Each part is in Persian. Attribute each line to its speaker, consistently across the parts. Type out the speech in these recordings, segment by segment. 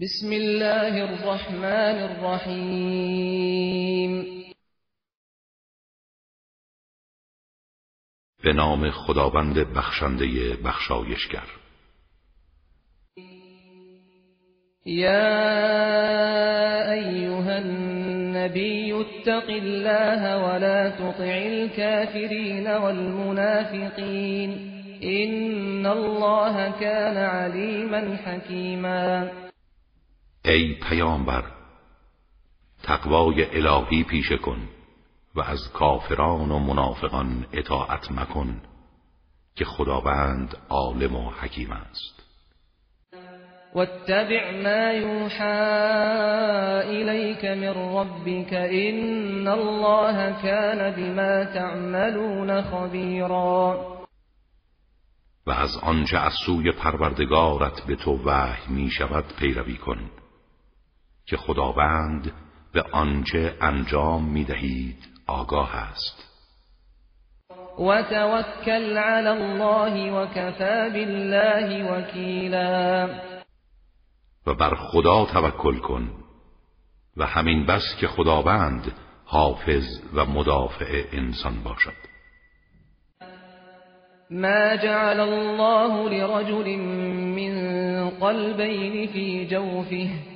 Speaker 1: بسم الله الرحمن الرحیم
Speaker 2: به نام خداوند بخشنده بخشایشگر
Speaker 1: یا ایها النبی اتق الله ولا تطع الكافرین والمنافقین ان الله كان علیما حکیما
Speaker 2: ای پیامبر تقوای الهی پیشه کن و از کافران و منافقان اطاعت مکن که خداوند عالم و حکیم است
Speaker 1: واتبع ما یوحا الیک من ربک، این الله کان بما تعملون خبیرا
Speaker 2: و از آنچه از سوی پروردگارت به تو وحی می شود پیروی کن که خداوند به آنچه انجام می دهید آگاه است
Speaker 1: و توکل علی الله و بالله وکیلا
Speaker 2: و بر خدا توکل کن و همین بس که خداوند حافظ و مدافع انسان باشد
Speaker 1: ما جعل الله لرجل من قلبین فی جوفه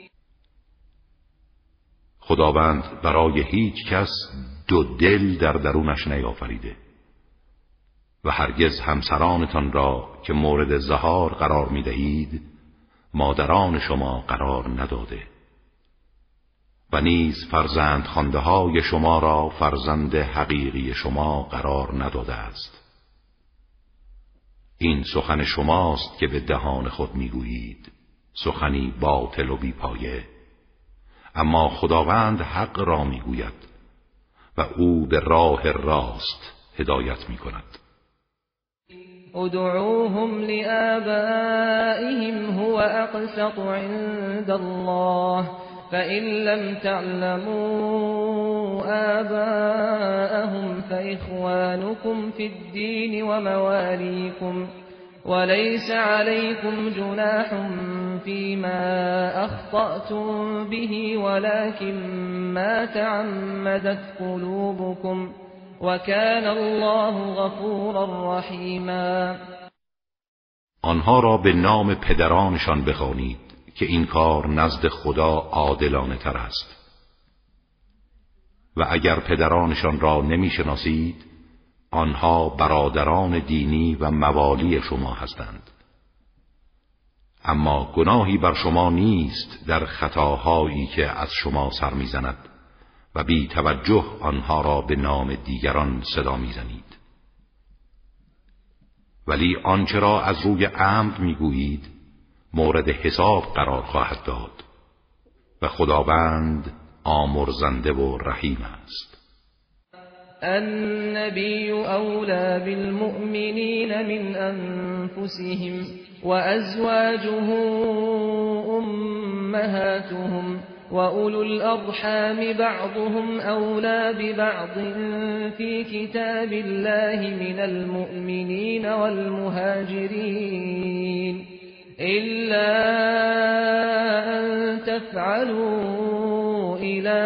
Speaker 2: خداوند برای هیچ کس دو دل در درونش نیافریده و هرگز همسرانتان را که مورد زهار قرار می دهید مادران شما قرار نداده و نیز فرزند خانده های شما را فرزند حقیقی شما قرار نداده است این سخن شماست که به دهان خود میگویید سخنی باطل و بیپایه اما خداوند حق را میگوید و او به راه راست هدایت می کند
Speaker 1: ادعوهم لآبائهم هو اقسط عند الله فإن لم تعلموا آباءهم فإخوانكم في الدين ومواليكم وليس عليكم جناح فيما أخطأتم به ولكن ما تعمدت قلوبكم وكان الله غفورا رحيما
Speaker 2: آنها را به نام پدرانشان بخوانید که این کار نزد خدا عادلانه تر است و اگر پدرانشان را نمیشناسید آنها برادران دینی و موالی شما هستند اما گناهی بر شما نیست در خطاهایی که از شما سر میزند و بی توجه آنها را به نام دیگران صدا میزنید ولی آنچه را از روی عمد میگویید مورد حساب قرار خواهد داد و خداوند آمرزنده و رحیم است
Speaker 1: النبي أولى بالمؤمنين من أنفسهم وأزواجه أمهاتهم وأولو الأرحام بعضهم أولى ببعض في كتاب الله من المؤمنين والمهاجرين إلا أن تفعلوا إلى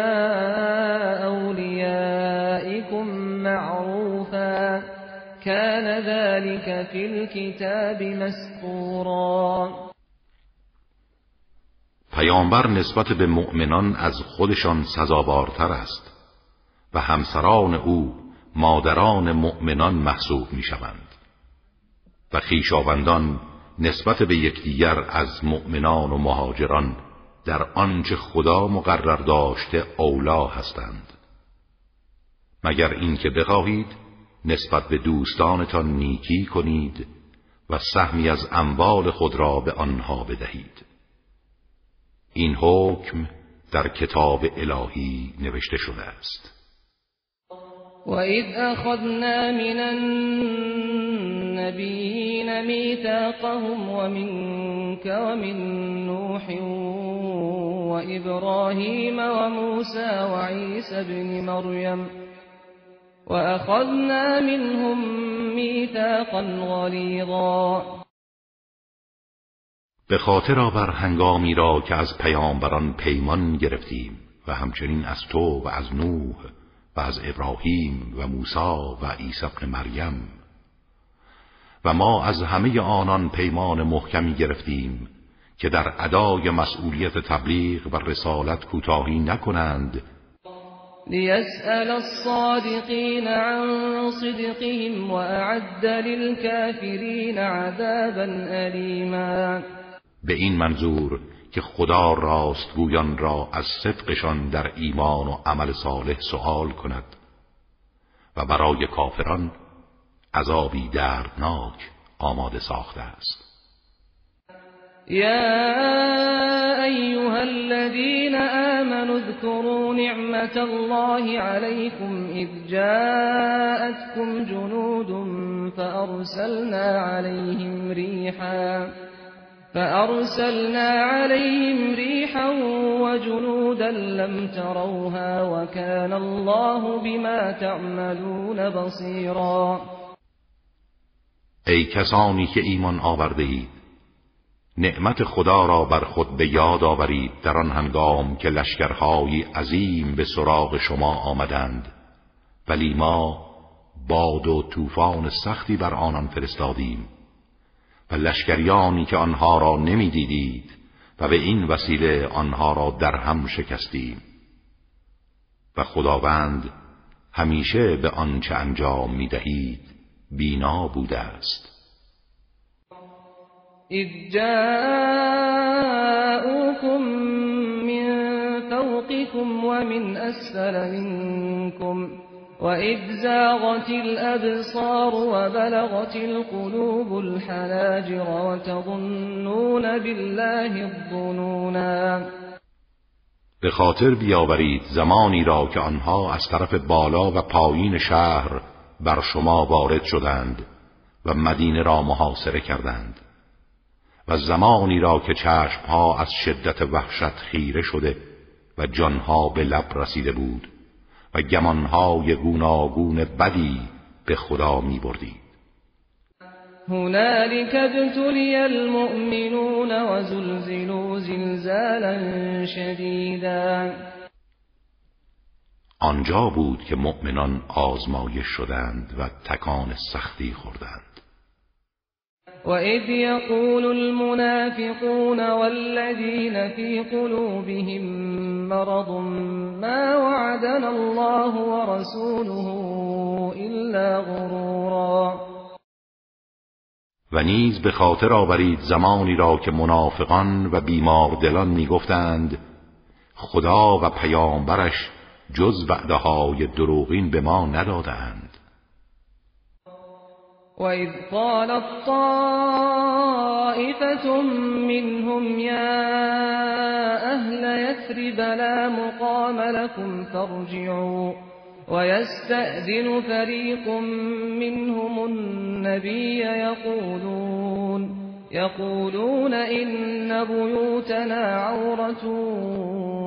Speaker 2: ذلك پیامبر نسبت به مؤمنان از خودشان سزاوارتر است و همسران او مادران مؤمنان محسوب میشوند و خیشاوندان نسبت به یکدیگر از مؤمنان و مهاجران در آنچه خدا مقرر داشته اولا هستند مگر اینکه بخواهید نسبت به دوستانتان نیکی کنید و سهمی از اموال خود را به آنها بدهید این حکم در کتاب الهی نوشته شده است
Speaker 1: و اذ اخذنا من النبیین میثاقهم و منک و من نوح و ابراهیم و موسی و عیسی ابن مریم و اخذنا منهم میثاقا غلیظا
Speaker 2: به خاطر آور هنگامی را که از پیامبران پیمان گرفتیم و همچنین از تو و از نوح و از ابراهیم و موسی و عیسی ابن مریم و ما از همه آنان پیمان محکمی گرفتیم که در ادای مسئولیت تبلیغ و رسالت کوتاهی نکنند
Speaker 1: لیسأل الصادقين عن صدقهم وأعد للكافرین عذابا علیما
Speaker 2: به این منظور که خدا راستگویان را از صدقشان در ایمان و عمل صالح سؤال کند و برای کافران عذابی دردناک آماده ساخته است
Speaker 1: يا ايها الذين امنوا اذكروا نعمه الله عليكم اذ جاءتكم جنود فارسلنا عليهم ريحا فارسلنا عليهم ريحا وجنودا لم تروها وكان الله بما تعملون بصيرا
Speaker 2: اي کسانی كإيمان ایمان آورده اید نعمت خدا را بر خود به یاد آورید در آن هنگام که لشکرهای عظیم به سراغ شما آمدند ولی ما باد و طوفان سختی بر آنان فرستادیم و لشکریانی که آنها را نمیدیدید و به این وسیله آنها را در هم شکستیم و خداوند همیشه به آنچه انجام میدهید بینا بوده است
Speaker 1: اذ جاءوكم من فوقكم ومن اسفل منكم وإذ زاغت الأبصار وبلغت القلوب الحناجر وتظنون بالله الظنونا
Speaker 2: به خاطر بیاورید زمانی را که آنها از طرف بالا و پایین شهر بر شما وارد شدند و مدینه را محاصره کردند و زمانی را که ها از شدت وحشت خیره شده و جانها به لب رسیده بود و گمانهای گوناگون بدی به خدا می بردید هنالك ابتلي المؤمنون وزلزلوا زلزالا شديدا آنجا بود که مؤمنان آزمایش شدند و تکان سختی خوردند
Speaker 1: وَإِذْ يَقُولُ الْمُنَافِقُونَ وَالَّذِينَ قلوبهم مرض ما مَّا الله و رسوله الا غرورا
Speaker 2: و نیز به خاطر آورید زمانی را که منافقان و بیمار دلان می گفتند خدا و پیامبرش جز های دروغین به ما ندادند
Speaker 1: وَإِذْ قَالَت طَّائِفَةٌ مِّنْهُمْ يَا أَهْلَ يَثْرِبَ لَا مُقَامَ لَكُمْ فَارْجِعُوا وَيَسْتَأْذِنُ فَرِيقٌ مِّنْهُمُ النَّبِيَّ يَقُولُونَ يَقُولُونَ إِنَّ بُيُوتَنَا عَوْرَةٌ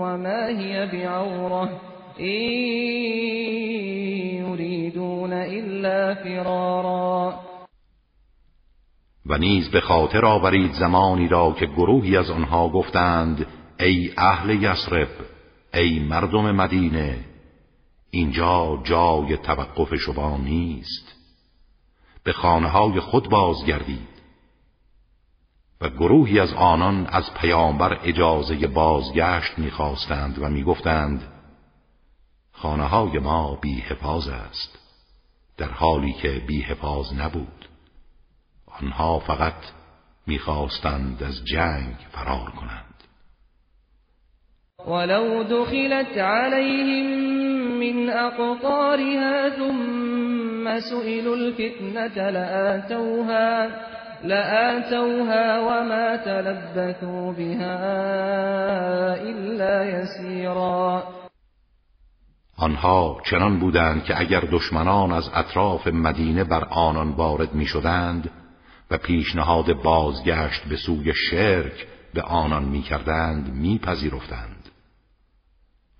Speaker 1: وَمَا هِيَ بِعَوْرَةٍ إِن
Speaker 2: فرارا و نیز به خاطر آورید زمانی را که گروهی از آنها گفتند ای اهل یسرب ای مردم مدینه اینجا جای توقف شما نیست به خانه خود بازگردید و گروهی از آنان از پیامبر اجازه بازگشت میخواستند و میگفتند خانه های ما بی حفاظ است در حالی که بی نبود آنها فقط میخواستند از جنگ فرار کنند
Speaker 1: ولو دخلت عليهم من اقطارها ثم سئلوا الفتنة لآتوها لآتوها وما تلبثوا بها إلا يسيرا
Speaker 2: آنها چنان بودند که اگر دشمنان از اطراف مدینه بر آنان وارد میشدند و پیشنهاد بازگشت به سوی شرک به آنان میکردند میپذیرفتند.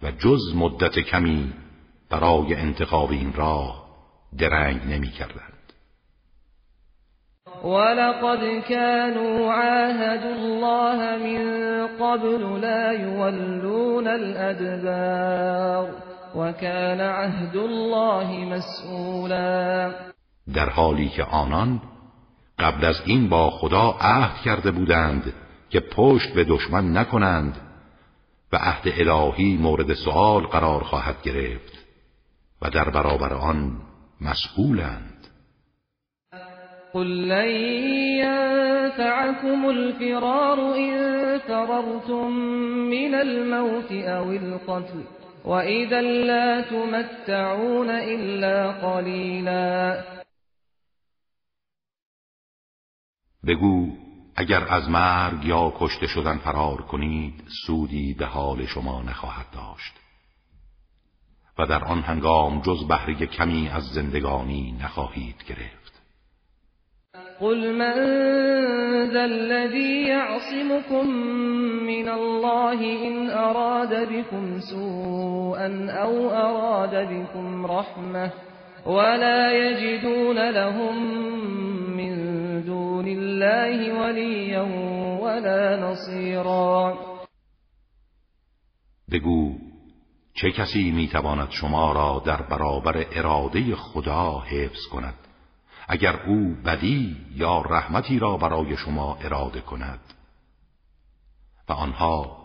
Speaker 2: و جز مدت کمی برای انتخاب این راه درنگ نمیکردند.
Speaker 1: ولقد كانوا عاهد الله من قبل لا يولون الأدبار وكان عهد الله مسئولا
Speaker 2: در حالی که آنان قبل از این با خدا عهد کرده بودند که پشت به دشمن نکنند و عهد الهی مورد سوال قرار خواهد گرفت و در برابر آن مسئولند
Speaker 1: قل لن ينفعكم الفرار ان فررتم من الموت او القتل و لا تمتعون الا قلیلا
Speaker 2: بگو اگر از مرگ یا کشته شدن فرار کنید سودی به حال شما نخواهد داشت و در آن هنگام جز بهره کمی از زندگانی نخواهید گرفت
Speaker 1: قل من ذا الذي يعصمكم من الله إن أراد بكم سوءا أو أراد بكم رحمة ولا يجدون لهم من دون الله وليا ولا نصيرا
Speaker 2: بگو چه کسی میتواند شما را در برابر اراده خدا حفظ کند اگر او بدی یا رحمتی را برای شما اراده کند و آنها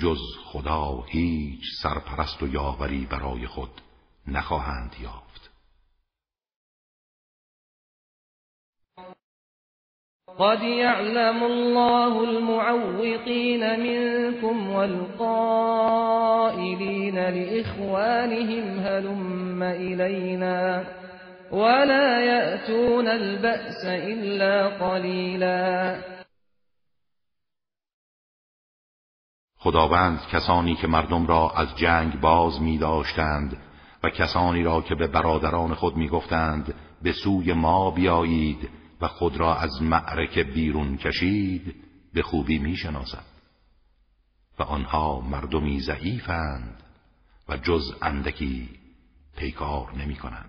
Speaker 2: جز خدا هیچ سرپرست و یاوری برای خود نخواهند یافت
Speaker 1: قد يعلم الله المعوقين منكم والقائلين لإخوانهم هلم إلينا ولا يأتون البأس إلا
Speaker 2: قليلا خداوند کسانی که مردم را از جنگ باز می داشتند و کسانی را که به برادران خود می گفتند به سوی ما بیایید و خود را از معرکه بیرون کشید به خوبی می و آنها مردمی ضعیفند و جز اندکی پیکار نمی کنند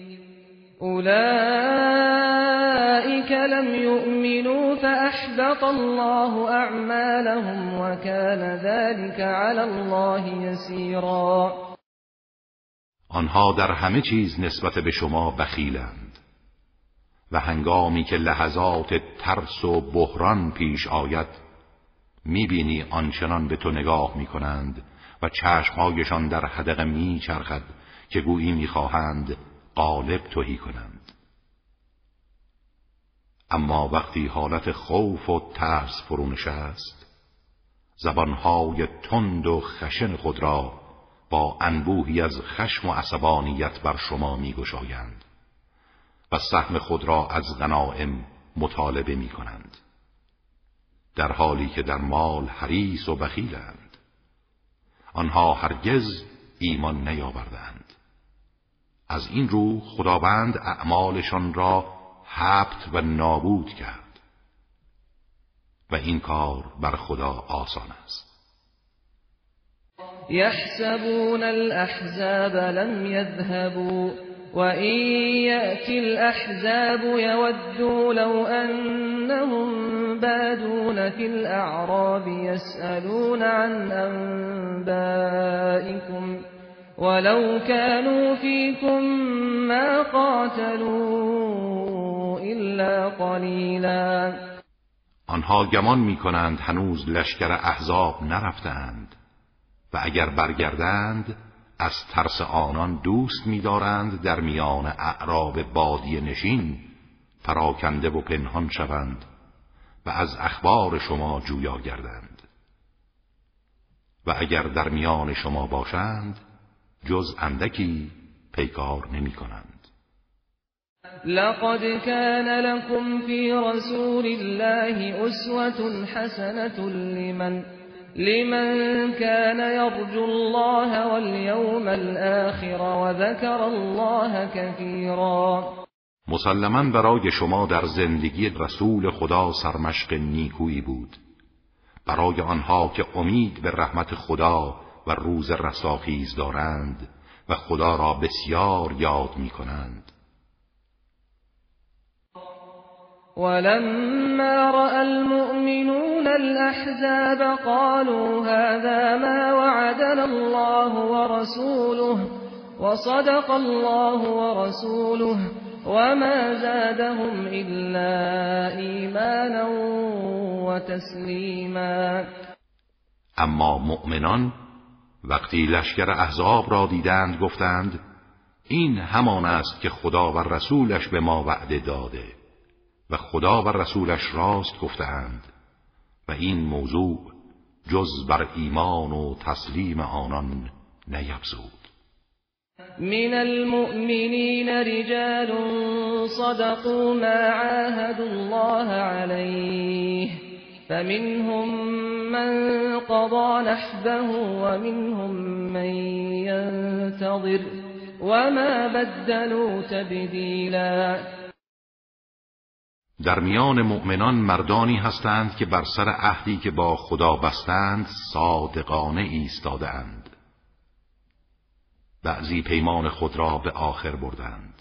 Speaker 1: اولئیک لم يؤمنوا فأحبط الله أعمالهم وكان ذلك على الله يسيرا
Speaker 2: آنها در همه چیز نسبت به شما بخیلند و هنگامی که لحظات ترس و بحران پیش آید میبینی آنچنان به تو نگاه میکنند و چشمهایشان در حدق میچرخد که گویی میخواهند قالب توهی کنند اما وقتی حالت خوف و ترس فرونش است زبانهای تند و خشن خود را با انبوهی از خشم و عصبانیت بر شما میگشایند و سهم خود را از غنائم مطالبه می کنند در حالی که در مال حریص و بخیلند آنها هرگز ایمان نیاوردند از این رو خداوند اعمالشان را حبت و نابود کرد و این کار بر خدا آسان است
Speaker 1: یحسبون الاحزاب لم یذهبوا این یکی الاحزاب یودو لو انهم بادون فی الاعراب یسألون عن ولو كانوا فيكم ما قاتلوا الا
Speaker 2: قليلا آنها گمان میکنند هنوز لشکر احزاب نرفتند و اگر برگردند از ترس آنان دوست میدارند در میان اعراب بادی نشین فراکنده و پنهان شوند و از اخبار شما جویا گردند و اگر در میان شما باشند جز اندکی پیکار نمی کنند.
Speaker 1: لقد كان لكم في رسول الله أسوة حسنة لمن لمن كان يرجو الله واليوم الآخر وذكر الله كثيرا
Speaker 2: مسلما برای شما در زندگی رسول خدا سرمشق نیکویی بود برای آنها که امید به رحمت خدا و روز رستاخیز دارند و خدا را بسیار یاد می کنند
Speaker 1: ولما رأى المؤمنون الأحزاب قالوا هذا ما وعدنا الله ورسوله وصدق الله ورسوله وما زادهم إلا ایمانا
Speaker 2: و تسلیما اما مؤمنان وقتی لشکر احزاب را دیدند گفتند این همان است که خدا و رسولش به ما وعده داده و خدا و رسولش راست گفتند و این موضوع جز بر ایمان و تسلیم آنان نیفزود
Speaker 1: من المؤمنین رجال صدقوا ما الله علیه فمنهم من قضى نحبه ومنهم من ينتظر وما بدلوا تبدیلا
Speaker 2: در میان مؤمنان مردانی هستند که بر سر عهدی که با خدا بستند صادقانه ایستادند بعضی پیمان خود را به آخر بردند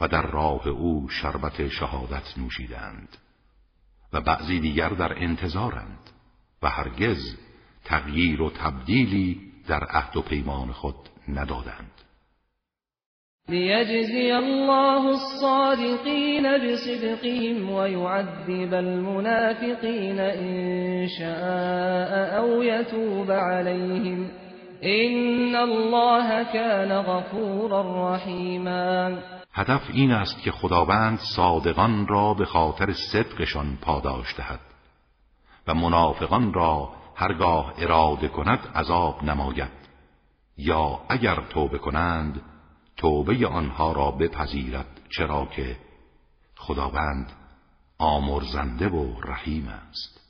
Speaker 2: و در راه او شربت شهادت نوشیدند و بعضی دیگر در انتظارند و هرگز تغییر و تبدیلی در عهد و پیمان خود ندادند
Speaker 1: لیجزی الله الصادقین بصدقهم و یعذب المنافقین ان شاء او یتوب علیهم این الله كان غفورا رحیما
Speaker 2: هدف این است که خداوند صادقان را به خاطر صدقشان پاداش دهد و منافقان را هرگاه اراده کند عذاب نماید یا اگر توبه کنند توبه آنها را بپذیرد چرا که خداوند آمرزنده و رحیم است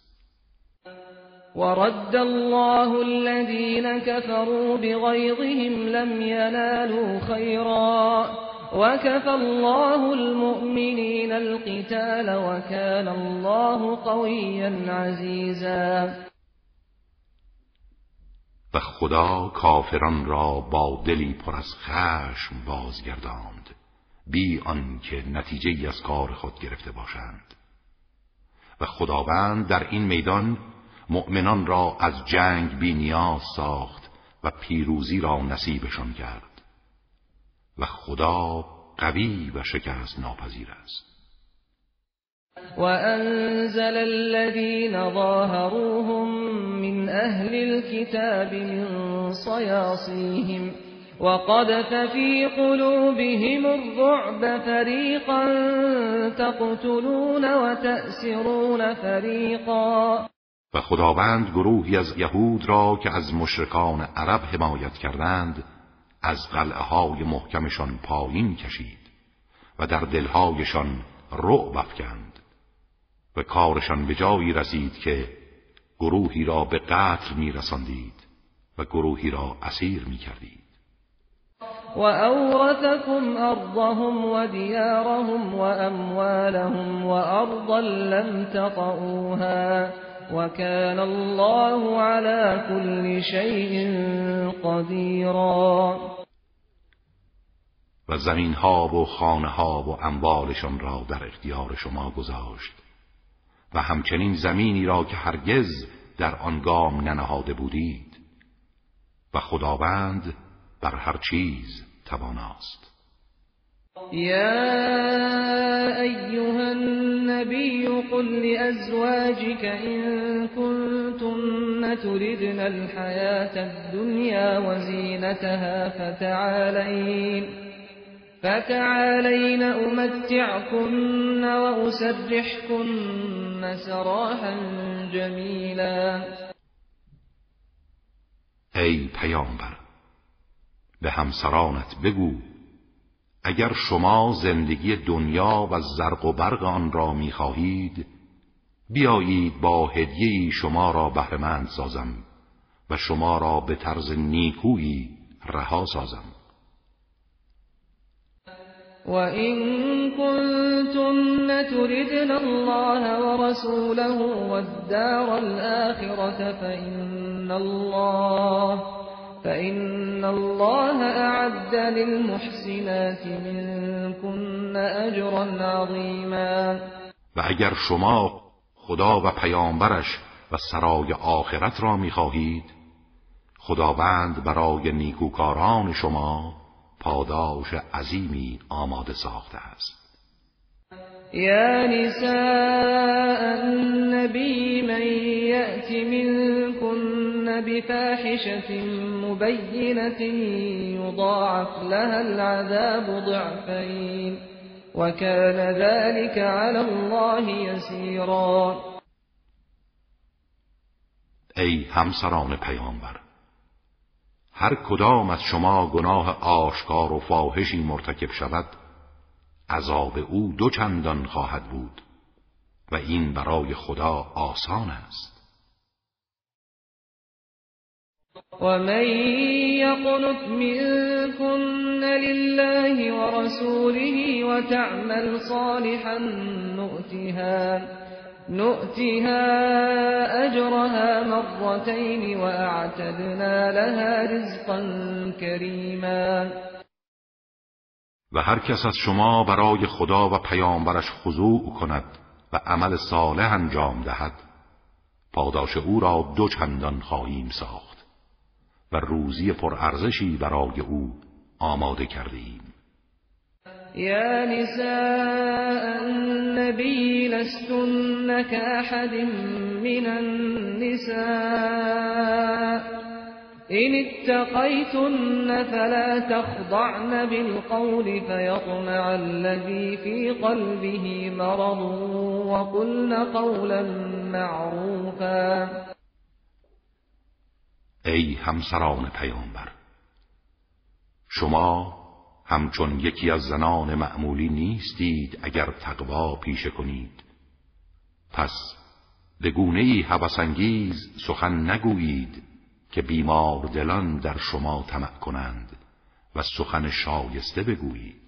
Speaker 1: ورد الله الذين كفروا بغيظهم لم ينالوا خيرا وكفى الله المؤمنين القتال وكان الله قويا عزيزا
Speaker 2: و خدا
Speaker 1: کافران را
Speaker 2: با دلی پر از خشم بازگرداند بی آنکه نتیجه ای از کار خود گرفته باشند و خداوند در این میدان مؤمنان را از جنگ بی نیاز ساخت و پیروزی را نصیبشان کرد و خدا قوی و شکست ناپذیر است
Speaker 1: و انزل الذین ظاهروهم من اهل الكتاب من صیاصیهم وقذف في قلوبهم الرعب فريقا تقتلون وتأسرون فريقا
Speaker 2: و خداوند گروهی از یهود را که از مشرکان عرب حمایت کردند از قلعه های محکمشان پایین کشید و در دلهایشان رعب افکند و کارشان به جایی رسید که گروهی را به قتل می رسندید و گروهی را اسیر می کردید
Speaker 1: و اورثکم ارضهم و دیارهم و اموالهم و ارضا لم تطعوها وكان الله على كل شيء قدیرا
Speaker 2: و زمین ها و خانه ها و اموالشان را در اختیار شما گذاشت و همچنین زمینی را که هرگز در آن گام ننهاده بودید و خداوند بر هر چیز تواناست
Speaker 1: يا أيها النبي قل لأزواجك إن كنتن تردن الحياة الدنيا وزينتها فتعالين فتعالين أمتعكن وأسرحكن سراحا جميلا
Speaker 2: أي پیامبر به همسرانت بگو اگر شما زندگی دنیا و زرق و برق آن را میخواهید بیایید با هدیه شما را بهرمند سازم و شما را به طرز نیکویی رها سازم
Speaker 1: وَإِن كُنتُنَّ تُرِدْنَ اللَّهَ وَرَسُولَهُ وَالدَّارَ الْآخِرَةَ فَإِنَّ اللَّهَ فإن الله أعد للمحسنات منكن أجرا عظيما
Speaker 2: و اگر شما خدا و پیامبرش و سرای آخرت را میخواهید خداوند برای نیکوکاران شما پاداش عظیمی آماده ساخته است
Speaker 1: یا نساء النبی من العذاب على ای
Speaker 2: همسران پیامبر هر کدام از شما گناه آشکار و فاحشی مرتکب شود عذاب او دو چندان خواهد بود و این برای خدا آسان است
Speaker 1: ومن يقنت منكن لله ورسوله وتعمل صالحا نؤتها نؤتها أجرها مرتين وأعتدنا لها رزقا كريما
Speaker 2: و هر کس از شما برای خدا و پیامبرش خضوع کند و عمل صالح انجام دهد پاداش او را دو چندان خواهیم ساخت و روزی پرارزشی برای او آماده کرده ایم
Speaker 1: يا نساء النبی لستن احد من النساء إن اتقیتن فلا تخضعن بالقول فيطمع الذي في قلبه مرض وقلن قولا معروفا
Speaker 2: ای همسران پیامبر شما همچون یکی از زنان معمولی نیستید اگر تقوا پیشه کنید پس به گونه هوسانگیز سخن نگویید که بیمار دلان در شما طمع کنند و سخن شایسته بگویید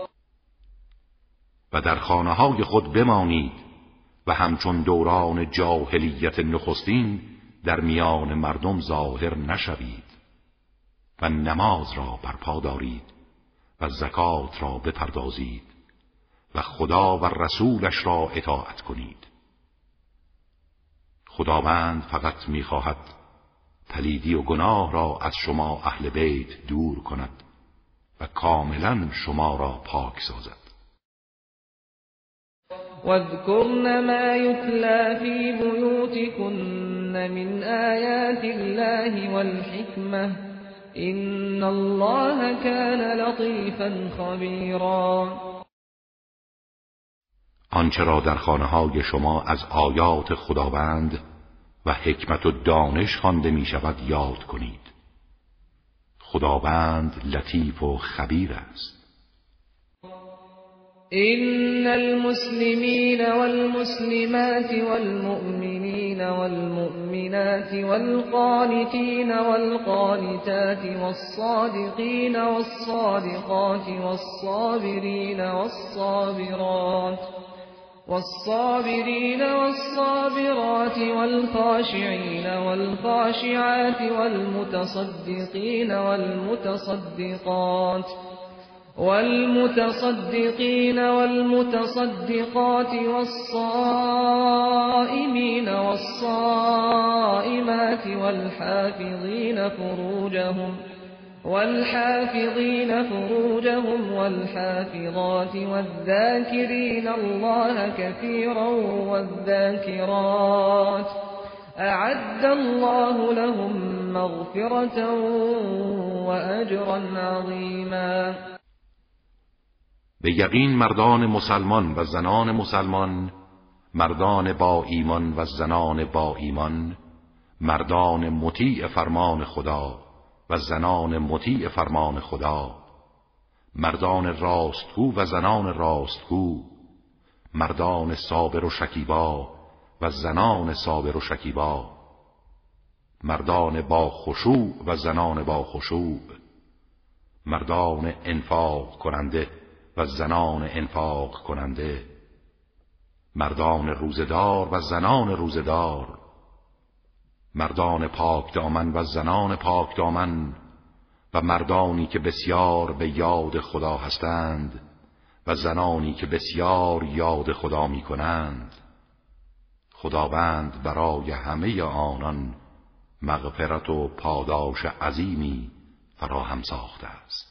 Speaker 2: و در خانه های خود بمانید و همچون دوران جاهلیت نخستین در میان مردم ظاهر نشوید و نماز را برپا دارید و زکات را بپردازید و خدا و رسولش را اطاعت کنید خداوند فقط میخواهد پلیدی و گناه را از شما اهل بیت دور کند و کاملا شما را پاک سازد
Speaker 1: واذكرن ما يتلى في بيوتكن من آيات الله والحكمة إن الله كان لطيفا خبيرا
Speaker 2: آنچه را در خانه های شما از آیات خداوند و حکمت و دانش خوانده می شود یاد کنید خداوند لطیف و خبیر است
Speaker 1: إن المسلمين والمسلمات والمؤمنين والمؤمنات والقانتين والقانتات والصادقين والصادقات والصابرين والصابرات والصابرين والصابرات والخاشعين والخاشعات والمتصدقين والمتصدقات والمتصدقات والمتصدقين والمتصدقات والصائمين والصائمات والحافظين فروجهم والحافظين فروجهم والحافظات والذاكرين الله كثيرا والذاكرات أعد الله لهم مغفرة وأجرا عظيما
Speaker 2: به یقین مردان مسلمان و زنان مسلمان مردان با ایمان و زنان با ایمان مردان مطیع فرمان خدا و زنان مطیع فرمان خدا مردان راستگو و زنان راستگو مردان صابر و شکیبا و زنان صابر و شکیبا مردان با خشوع و زنان با خشوع مردان انفاق کننده و زنان انفاق کننده مردان روزدار و زنان روزدار مردان پاک دامن و زنان پاک دامن و مردانی که بسیار به یاد خدا هستند و زنانی که بسیار یاد خدا می کنند خداوند برای همه آنان مغفرت و پاداش عظیمی فراهم ساخته است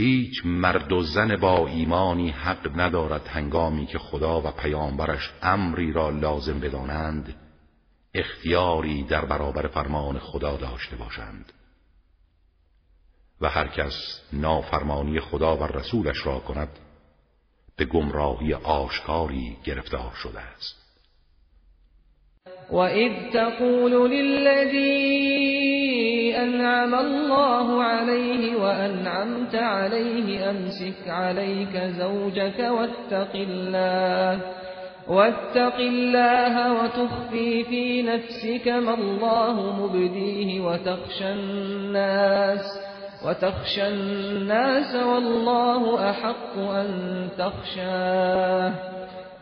Speaker 2: هیچ مرد و زن با ایمانی حق ندارد هنگامی که خدا و پیامبرش امری را لازم بدانند اختیاری در برابر فرمان خدا داشته باشند و هر کس نافرمانی خدا و رسولش را کند به گمراهی آشکاری گرفتار شده است
Speaker 1: و اذ تقول أنعم الله عليه وأنعمت عليه أمسك عليك زوجك واتق الله واتق الله وتخفي في نفسك ما الله مبديه وتخشى الناس وتخشى الناس والله أحق أن تخشاه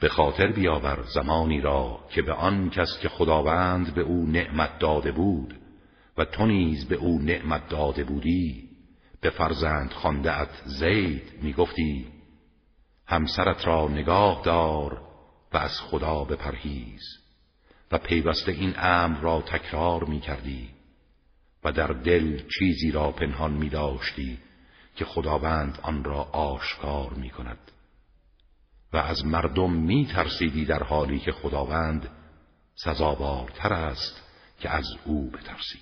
Speaker 2: به خاطر بیاور زمانی را که به آن کس که خداوند به او نعمت داده بود و تو نیز به او نعمت داده بودی به فرزند خانده ات زید گفتی، همسرت را نگاه دار و از خدا بپرهیز و پیوسته این امر را تکرار می کردی و در دل چیزی را پنهان می داشتی که خداوند آن را آشکار می کند و از مردم می ترسیدی در حالی که خداوند سزاوارتر است که از او بترسی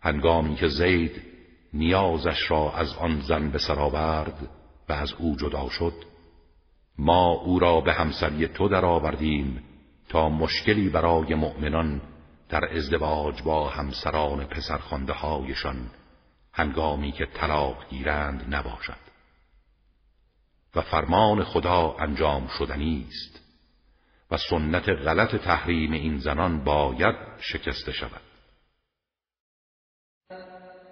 Speaker 2: هنگامی که زید نیازش را از آن زن به سرآورد و از او جدا شد ما او را به همسری تو درآوردیم تا مشکلی برای مؤمنان در ازدواج با همسران پسرخوانده هایشان هنگامی که طلاق گیرند نباشد و فرمان خدا انجام شدنی است و سنت غلط تحریم این زنان باید شکسته شود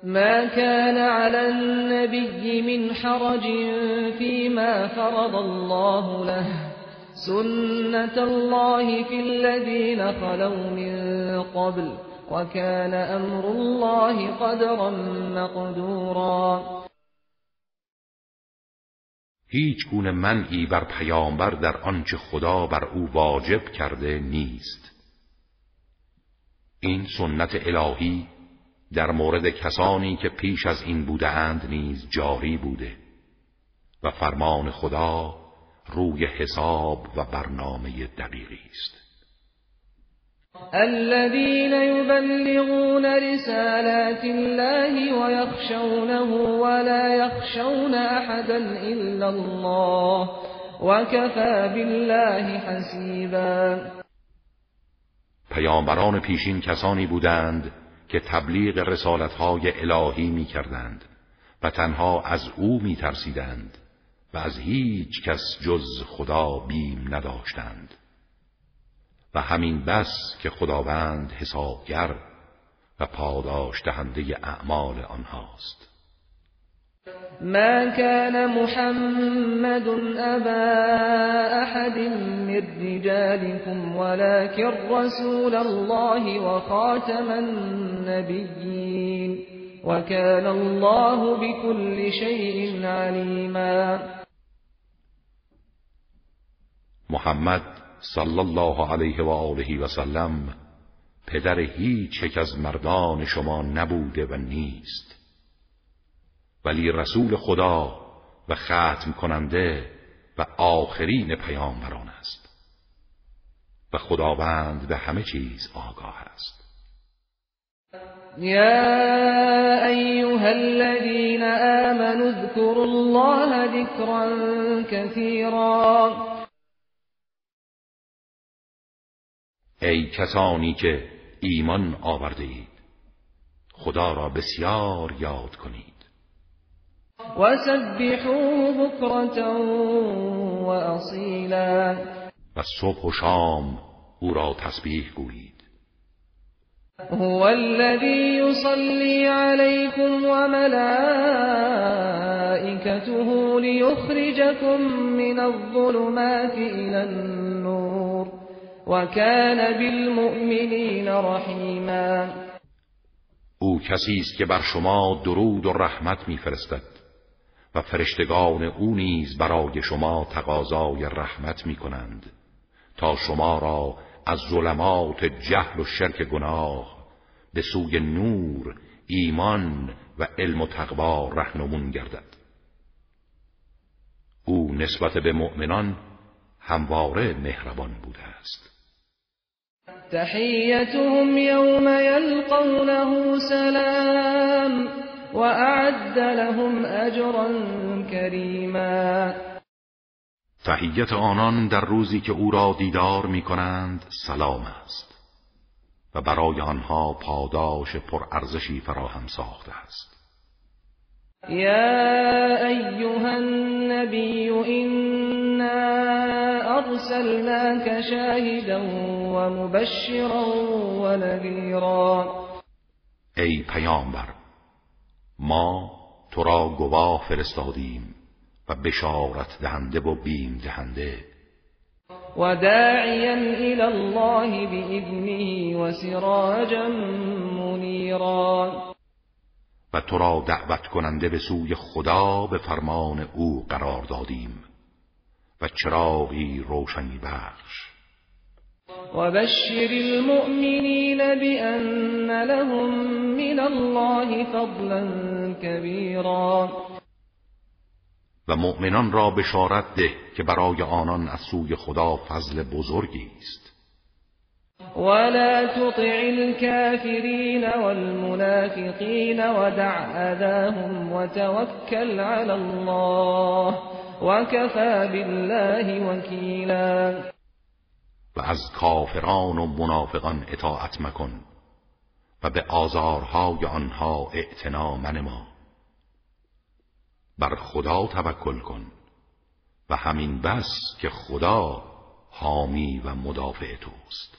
Speaker 1: ما كان على النبي من حرج فيما فرض الله له سنة الله في الذين خلوا من قبل وكان أمر الله قدرا مقدورا
Speaker 2: هیچ گونه منعی بر پیامبر در آنچه خدا بر او واجب کرده نیست این سنت الهی در مورد کسانی که پیش از این اند نیز جاری بوده و فرمان خدا روی حساب و برنامه دقیقی است
Speaker 1: الذين يبلغون رسالات الله ويخشونه ولا يخشون احدا الا الله وكفى بالله حسيبا
Speaker 2: پیامبران پیشین کسانی بودند که تبلیغ رسالتهای الهی می کردند و تنها از او می ترسیدند و از هیچ کس جز خدا بیم نداشتند و همین بس که خداوند حسابگر و پاداش دهنده اعمال آنهاست
Speaker 1: ما كان محمد ابا احد من رجالكم ولكن رسول الله وخاتم النبيين وكان الله بكل شيء عليما
Speaker 2: محمد صلی الله علیه و آله و سلم پدر هیچ یک از مردان شما نبوده و نیست ولی رسول خدا و ختم کننده و آخرین پیامبران است و خداوند به همه چیز آگاه است
Speaker 1: یا أيها الذين آمنوا اذكروا الله ذكرا كثيرا
Speaker 2: ای کسانی که ایمان آورده اید خدا را بسیار یاد کنید و و اصیلا صبح و شام او را تسبیح گویید
Speaker 1: هو الذي يصلي عليكم وملائكته ليخرجكم من الظلمات إلى وكان بالمؤمنین رحیما
Speaker 2: او کسی است که بر شما درود و رحمت میفرستد و فرشتگان او نیز برای شما تقاضای رحمت میکنند تا شما را از ظلمات جهل و شرک گناه به سوی نور ایمان و علم و تقوا رهنمون گردد او نسبت به مؤمنان همواره مهربان بوده است
Speaker 1: تحیتهم یوم یلقونه سلام و اعد لهم اجرا کریما
Speaker 2: تحیت آنان در روزی که او را دیدار می کنند سلام است و برای آنها پاداش پرارزشی فراهم ساخته است
Speaker 1: یا ایها النبی ارسلناك شاهدا
Speaker 2: ومبشرا ونذيرا ای پیامبر ما تو را گواه فرستادیم و بشارت دهنده و بیم دهنده
Speaker 1: و داعیا الى الله باذنه و سراجا منیرا
Speaker 2: و تو را دعوت کننده به سوی خدا به فرمان او قرار دادیم و چراغی روشنی بخش
Speaker 1: و بشر المؤمنین بأن لهم من الله فضلا كبيرا
Speaker 2: و مؤمنان را بشارت ده که برای آنان از سوی خدا فضل بزرگی است
Speaker 1: ولا تطع الكافرين والمنافقين ودع اذاهم وتوكل على الله وكفى بالله وكيلا و از
Speaker 2: کافران و منافقان اطاعت مکن و به آزارهای آنها اعتنا ما بر خدا توکل کن و همین بس که خدا حامی و مدافع توست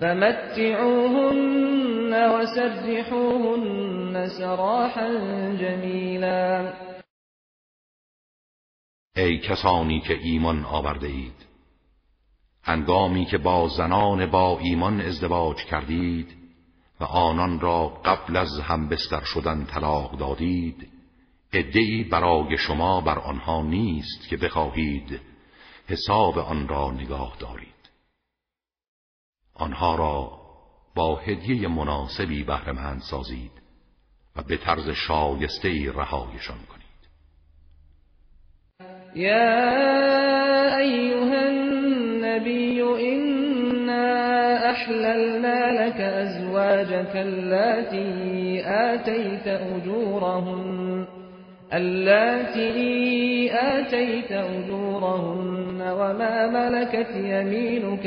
Speaker 1: فمتعوهن وسرحوهن سراحا جمیلا
Speaker 2: ای کسانی که ایمان آورده اید انگامی که با زنان با ایمان ازدواج کردید و آنان را قبل از هم بستر شدن طلاق دادید ادهی برای شما بر آنها نیست که بخواهید حساب آن را نگاه دارید آنها را با هدیه مناسبی بهرهمند سازید و به طرز شایسته رهایشان کنید
Speaker 1: یا ایها النبی انا احللنا لك ازواجك التي آتیت اجورهن التي آتيت اجورهن وما ملكت يمينك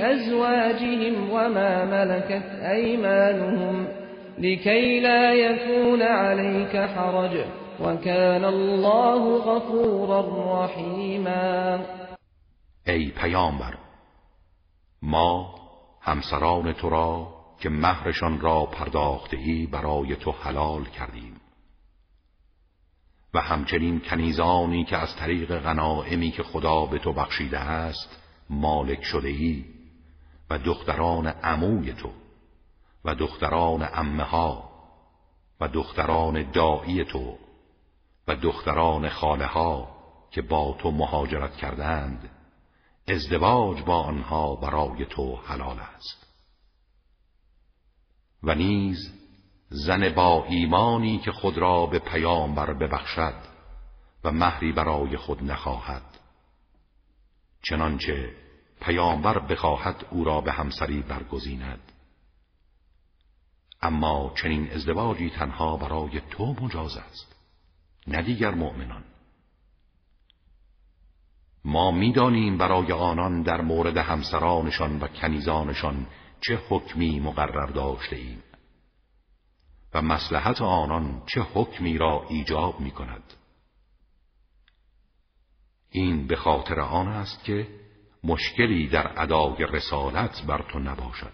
Speaker 1: أزواجهم وما ملكت أيمانهم لكي لا يكون عليك حرج وكان الله غفورا رحیما
Speaker 2: ای پیامبر ما همسران تو را که مهرشان را پرداخته ای برای تو حلال کردیم و همچنین کنیزانی که از طریق غنائمی که خدا به تو بخشیده است مالک شده ای و دختران عموی تو و دختران امه ها و دختران دایی تو و دختران خاله ها که با تو مهاجرت کردند ازدواج با آنها برای تو حلال است و نیز زن با ایمانی که خود را به پیامبر ببخشد و مهری برای خود نخواهد چنانچه پیامبر بخواهد او را به همسری برگزیند اما چنین ازدواجی تنها برای تو مجاز است نه دیگر مؤمنان ما میدانیم برای آنان در مورد همسرانشان و کنیزانشان چه حکمی مقرر داشته ایم و مسلحت آنان چه حکمی را ایجاب می کند این به خاطر آن است که مشکلی در ادای رسالت بر تو نباشد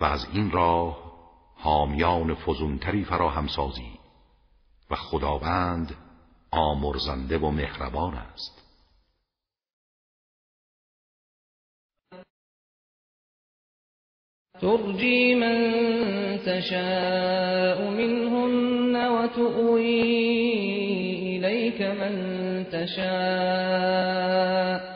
Speaker 2: و از این راه حامیان فزونتری فراهم سازی و خداوند آمرزنده و مهربان است
Speaker 1: ترجی من تشاء منهن و تؤوی إليك من تشاء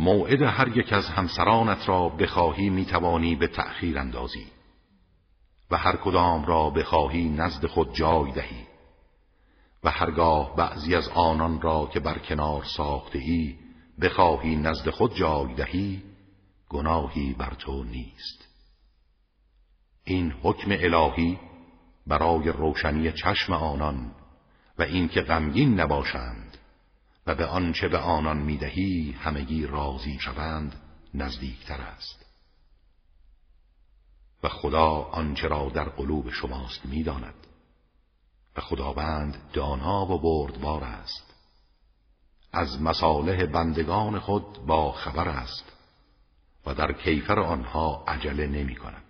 Speaker 2: موعد هر یک از همسرانت را بخواهی میتوانی به تأخیر اندازی و هر کدام را بخواهی نزد خود جای دهی و هرگاه بعضی از آنان را که بر کنار ساخته ای بخواهی نزد خود جای دهی گناهی بر تو نیست این حکم الهی برای روشنی چشم آنان و اینکه غمگین نباشند و به آنچه به آنان میدهی همگی راضی شوند نزدیکتر است و خدا آنچه را در قلوب شماست میداند و خداوند دانا و بردبار است از مصالح بندگان خود با خبر است و در کیفر آنها عجله نمی کند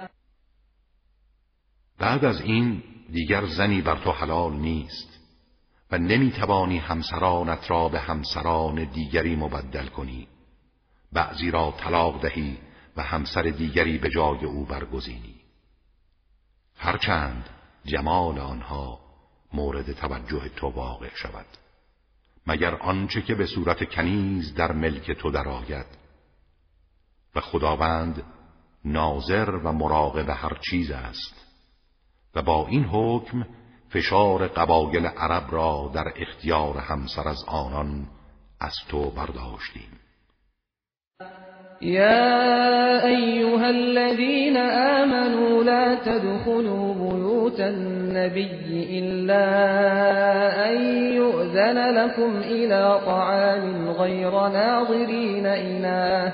Speaker 2: بعد از این دیگر زنی بر تو حلال نیست و نمیتوانی همسرانت را به همسران دیگری مبدل کنی بعضی را طلاق دهی و همسر دیگری به جای او برگزینی هرچند جمال آنها مورد توجه تو واقع شود مگر آنچه که به صورت کنیز در ملک تو درآید و خداوند ناظر و مراقب هر چیز است و با این حکم فشار قبایل عرب را در اختیار همسر از آنان از تو برداشتیم
Speaker 1: یا ایها الذين آمنوا لا تدخلوا بيوت النبي الا ان يؤذن لكم الى طعام غير ناظرين إناه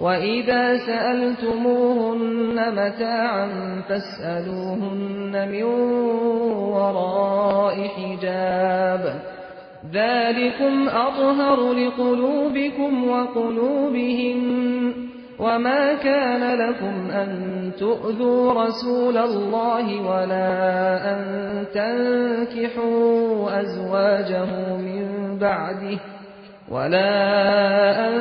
Speaker 1: وَإِذَا سَأَلْتُمُوهُنَّ مَتَاعًا فَاسْأَلُوهُنَّ مِنْ وَرَاءِ حِجَابٍ ذَلِكُمْ أَطْهَرُ لِقُلُوبِكُمْ وقلوبهم وَمَا كَانَ لَكُمْ أَن تُؤْذُوا رَسُولَ اللَّهِ وَلَا أَن تَنكِحُوا أَزْوَاجَهُ مِن بَعْدِهِ ولا ان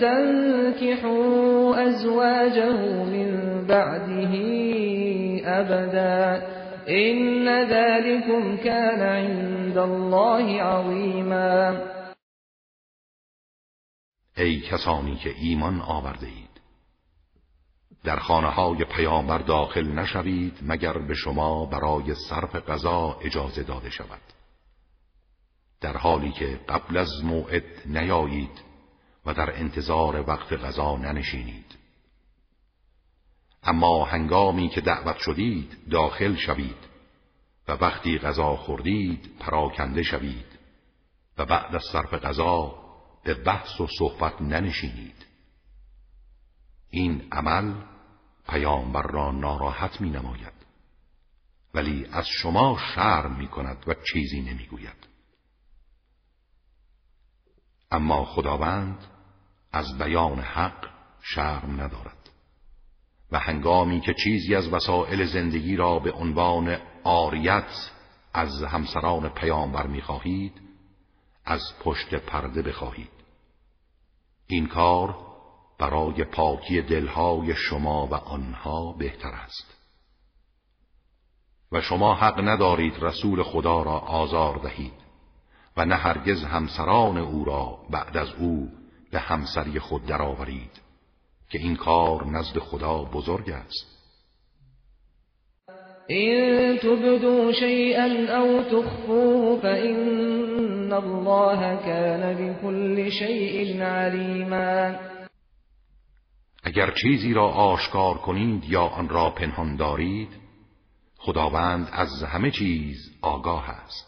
Speaker 1: تنكحوا ازواجه من بعده ابدا ان ذلكم كان عند الله عظیما
Speaker 2: ای کسانی که ایمان آورده اید در خانه های پیامبر داخل نشوید مگر به شما برای صرف غذا اجازه داده شود در حالی که قبل از موعد نیایید و در انتظار وقت غذا ننشینید اما هنگامی که دعوت شدید داخل شوید و وقتی غذا خوردید پراکنده شوید و بعد از صرف غذا به بحث و صحبت ننشینید این عمل پیامبر را ناراحت می نماید ولی از شما شرم می کند و چیزی نمی گوید اما خداوند از بیان حق شرم ندارد و هنگامی که چیزی از وسایل زندگی را به عنوان آریت از همسران پیامبر میخواهید از پشت پرده بخواهید این کار برای پاکی دلهای شما و آنها بهتر است و شما حق ندارید رسول خدا را آزار دهید و نه هرگز همسران او را بعد از او به همسری خود درآورید که این کار نزد خدا بزرگ است این تبدو شیئا او الله اگر چیزی را آشکار کنید یا آن را پنهان دارید خداوند از همه چیز آگاه است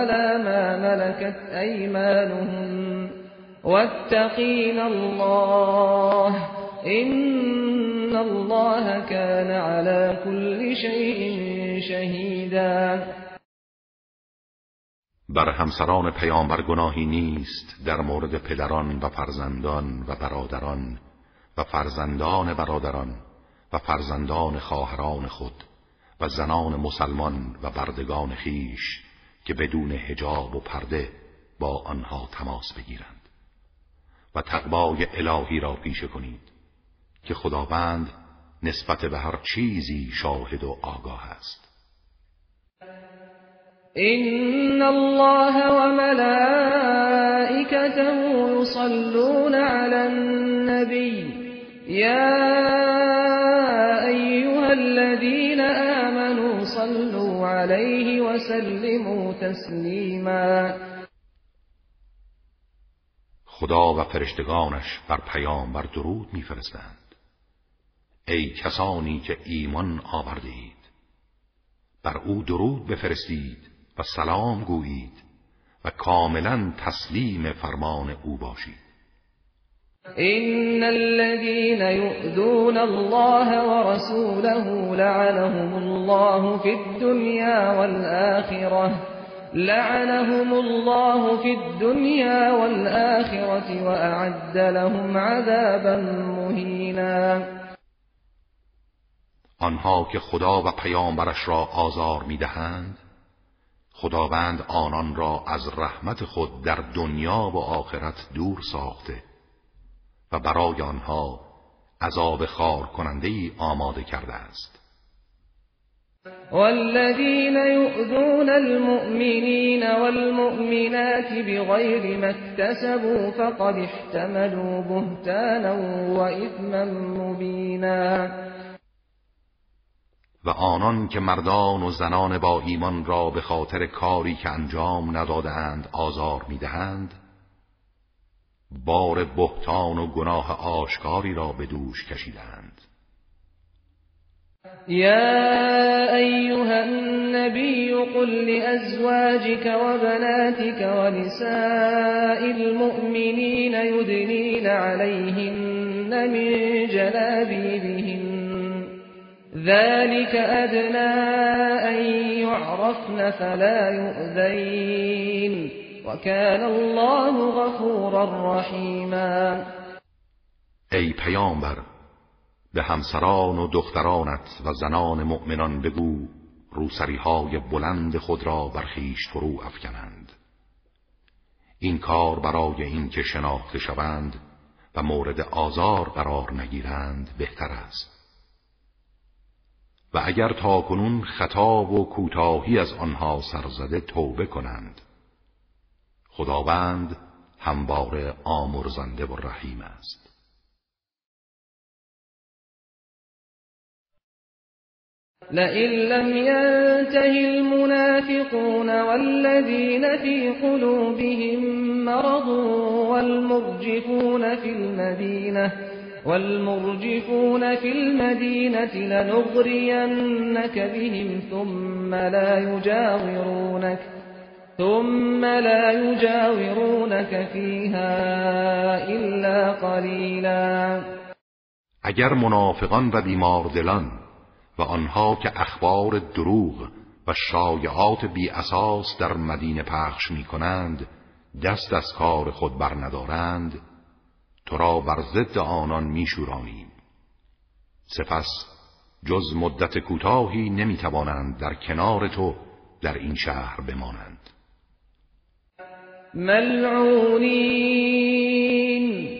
Speaker 1: على ما ملكت الله ان الله كان على كل شيء
Speaker 2: بر همسران پیامبر گناهی نیست در مورد پدران و فرزندان و برادران و فرزندان برادران و فرزندان خواهران خود و زنان مسلمان و بردگان خیش که بدون حجاب و پرده با آنها تماس بگیرند و تقوای الهی را پیشه کنید که خداوند نسبت به هر چیزی شاهد و آگاه است
Speaker 1: ان الله و ملائکته یصلون علی النبی یا ایها الذین صلوا عليه وسلموا
Speaker 2: تسلیما خدا و فرشتگانش بر بر درود میفرستند ای کسانی که ایمان آورده بر او درود بفرستید و سلام گویید و کاملا تسلیم فرمان او باشید
Speaker 1: ان الذين يؤذون الله ورسوله لعنهم الله في الدنيا والاخره لعنهم الله في الدنيا
Speaker 2: والاخره واعد لهم عذابا مهينا آنها که خدا و پیامبرش را آزار میدهند خداوند آنان را از رحمت خود در دنیا و آخرت دور ساخته و برای آنها عذاب خار کننده ای آماده کرده است
Speaker 1: والذین یؤذون المؤمنین والمؤمنات بغیر ما اكتسبوا فقد احتملوا بهتانا و اثما مبینا
Speaker 2: و آنان که مردان و زنان با ایمان را به خاطر کاری که انجام ندادند آزار میدهند بار بهتان و گناه آشکاری را به دوش کشیدند
Speaker 1: یا ایها النبی قل لأزواجك وبناتك ونساء المؤمنين يدنين عليهن من جلابيبهن ذلك أدنى ان يعرفن فلا يؤذين وكان الله غفورا
Speaker 2: ای پیامبر به همسران و دخترانت و زنان مؤمنان بگو روسری بلند خود را برخیش فرو افکنند این کار برای اینکه شناخته شوند و مورد آزار قرار نگیرند بهتر است و اگر تاکنون خطا و کوتاهی از آنها سرزده توبه کنند خداوند همواره آمرزنده و رحیم است
Speaker 1: لئن لم ينتهي المنافقون والذين في قلوبهم مرض والمرجفون في المدينة والمرجفون في المدينة لنغرينك بهم ثم لا يجاورونك ثم لا يجاورونك فيها
Speaker 2: الا قليلا اگر منافقان و بیمار دلان و آنها که اخبار دروغ و شایعات بی اساس در مدینه پخش می کنند دست از کار خود بر ندارند تو را بر ضد آنان شورانیم سپس جز مدت کوتاهی توانند در کنار تو در این شهر بمانند
Speaker 1: ملعونين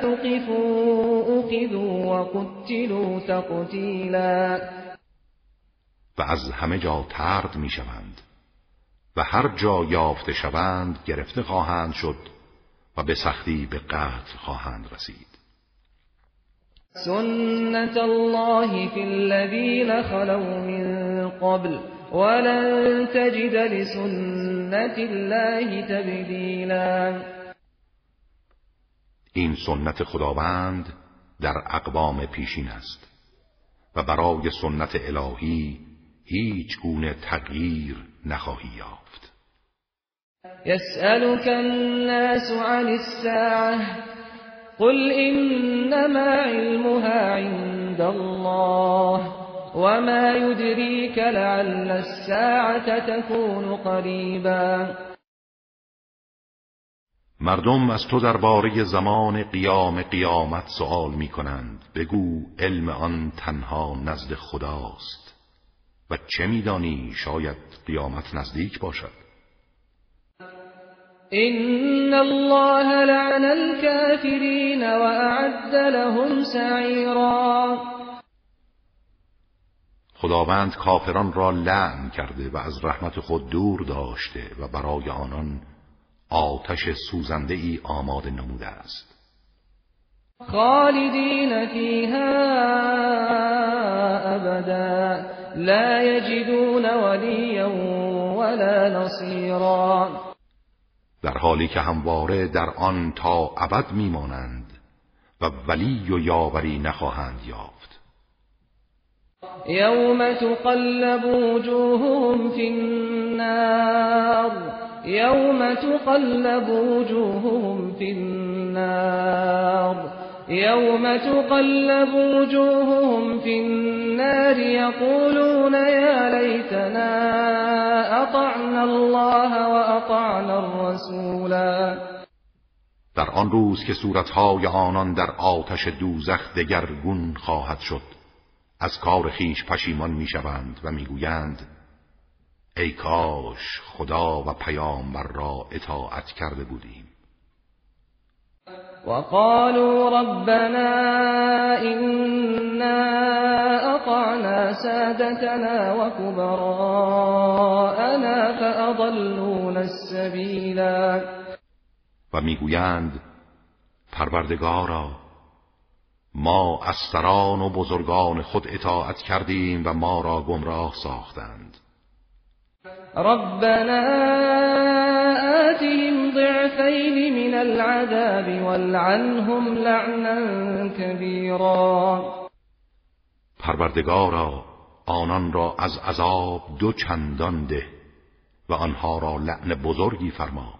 Speaker 1: تقفو تقفوا و وقتلوا تقتیلا و
Speaker 2: از همه جا ترد می شوند و هر جا یافته شوند گرفته خواهند شد و به سختی به قتل خواهند رسید
Speaker 1: سنت الله فی الذین خلو من قبل ولن تجد لسنت سنت الله تبدیلا
Speaker 2: این سنت خداوند در اقوام پیشین است و برای سنت الهی هیچ گونه تغییر نخواهی یافت یسألك الناس عن السَّاعَةِ
Speaker 1: قل انما علمها عند الله وما يدريك لعل الساعة تكون قریبا
Speaker 2: مردم از تو درباره زمان قیام قیامت سوال می کنند بگو علم آن تنها نزد خداست و چه میدانی شاید قیامت نزدیک باشد
Speaker 1: ان الله لعن الكافرین و اعد لهم سعیرا
Speaker 2: خداوند کافران را لعن کرده و از رحمت خود دور داشته و برای آنان آتش سوزنده ای آماده نموده است
Speaker 1: خالدین فیها ابدا لا یجدون ولیا ولا نصیرا
Speaker 2: در حالی که همواره در آن تا ابد میمانند و ولی و یاوری نخواهند یافت
Speaker 1: یوم تقلب وجوههم فی النار یوم تقلب وجوههم فی النار یوم تقلب وجوههم فی النار یقولون یا لیتنا اطعنا الله اطعنا الرسولا در آن روز که
Speaker 2: صورتهای آنان در آتش دوزخ دگرگون خواهد شد از کار خیش پشیمان میشوند و میگویند ای کاش خدا و پیامبر را اطاعت کرده بودیم
Speaker 1: وقالوا ربنا إنا أطعنا سادتنا وكبراءنا فأضلونا السبيلا
Speaker 2: و میگویند پروردگارا ما از سران و بزرگان خود اطاعت کردیم و ما را گمراه ساختند
Speaker 1: ربنا آتهم ضعفین من العذاب والعنهم لعنا كبيرا.
Speaker 2: پروردگارا آنان را از عذاب دو چندان ده و آنها را لعن بزرگی فرما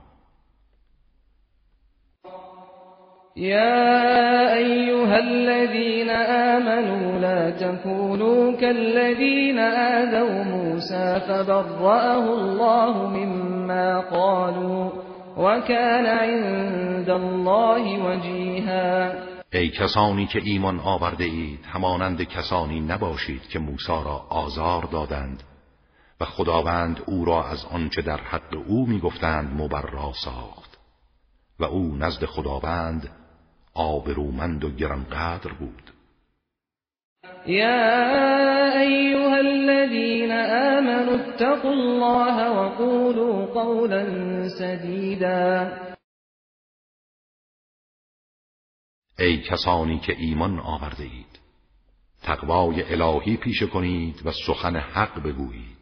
Speaker 1: يا أيها الذين آمنوا لا تكونوا كالذين آذوا موسى فبرأه الله مما قالوا وكان عند الله وجيها
Speaker 2: ای کسانی که ایمان آورده اید همانند کسانی نباشید که موسی را آزار دادند و خداوند او را از آنچه در حق او میگفتند مبرا ساخت و او نزد خداوند آبرومند و گرانقدر بود
Speaker 1: يا أيها الذين آمنوا اتقوا الله وقولوا قولا سديدا
Speaker 2: ای کسانی که ایمان آورده اید تقوای الهی پیشه کنید و سخن حق بگویید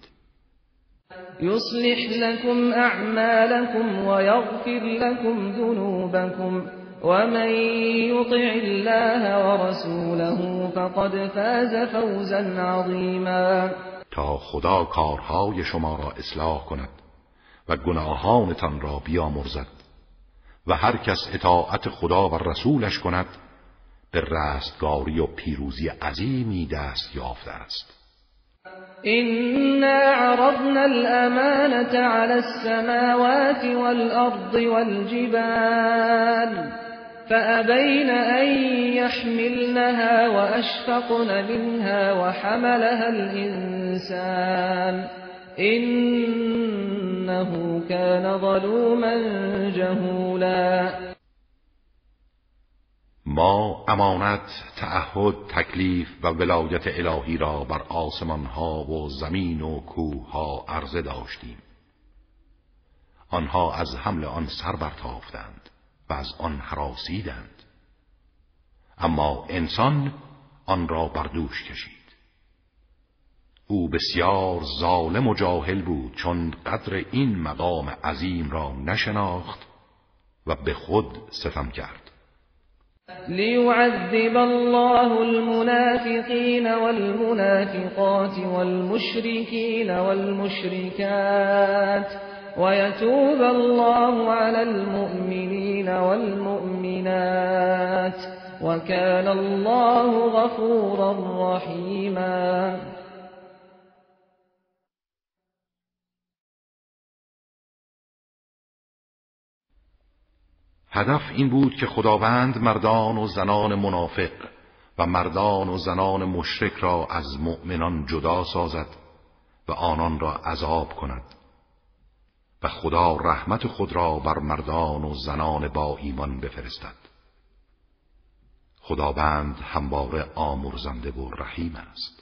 Speaker 1: یصلح لكم اعمالكم ويغفر لكم ذنوبكم ومن يطع الله ورسوله فقد فاز فوزا عظیما
Speaker 2: تا خدا کارهای شما را اصلاح کند و گناهانتان را بیامرزد و هر کس اطاعت خدا و رسولش کند به رستگاری و پیروزی عظیمی دست یافته است
Speaker 1: إنا عرضنا الأمانة على السماوات والأرض والجبال فأبين أن يحملنها وأشفقن منها وحملها الإنسان إنه كان ظلوما جهولا ما
Speaker 2: امانت تعهد تکلیف و ولایت الهی را بر آسمان ها و زمین و کوه ها عرضه داشتیم آنها از حمل آن سر برتافتند از آن حراسیدند اما انسان آن را بر دوش کشید او بسیار ظالم و جاهل بود چون قدر این مقام عظیم را نشناخت و به خود ستم کرد
Speaker 1: ليعذب الله المنافقين والمنافقات والمشركين والمشركات ويتوب الله على المؤمنين والمؤمنات وكان الله غفورا رحيما
Speaker 2: هدف این بود که خداوند مردان و زنان منافق و مردان و زنان مشرک را از مؤمنان جدا سازد و آنان را عذاب کند و خدا رحمت خود را بر مردان و زنان با ایمان بفرستد خداوند همواره آمرزنده و رحیم است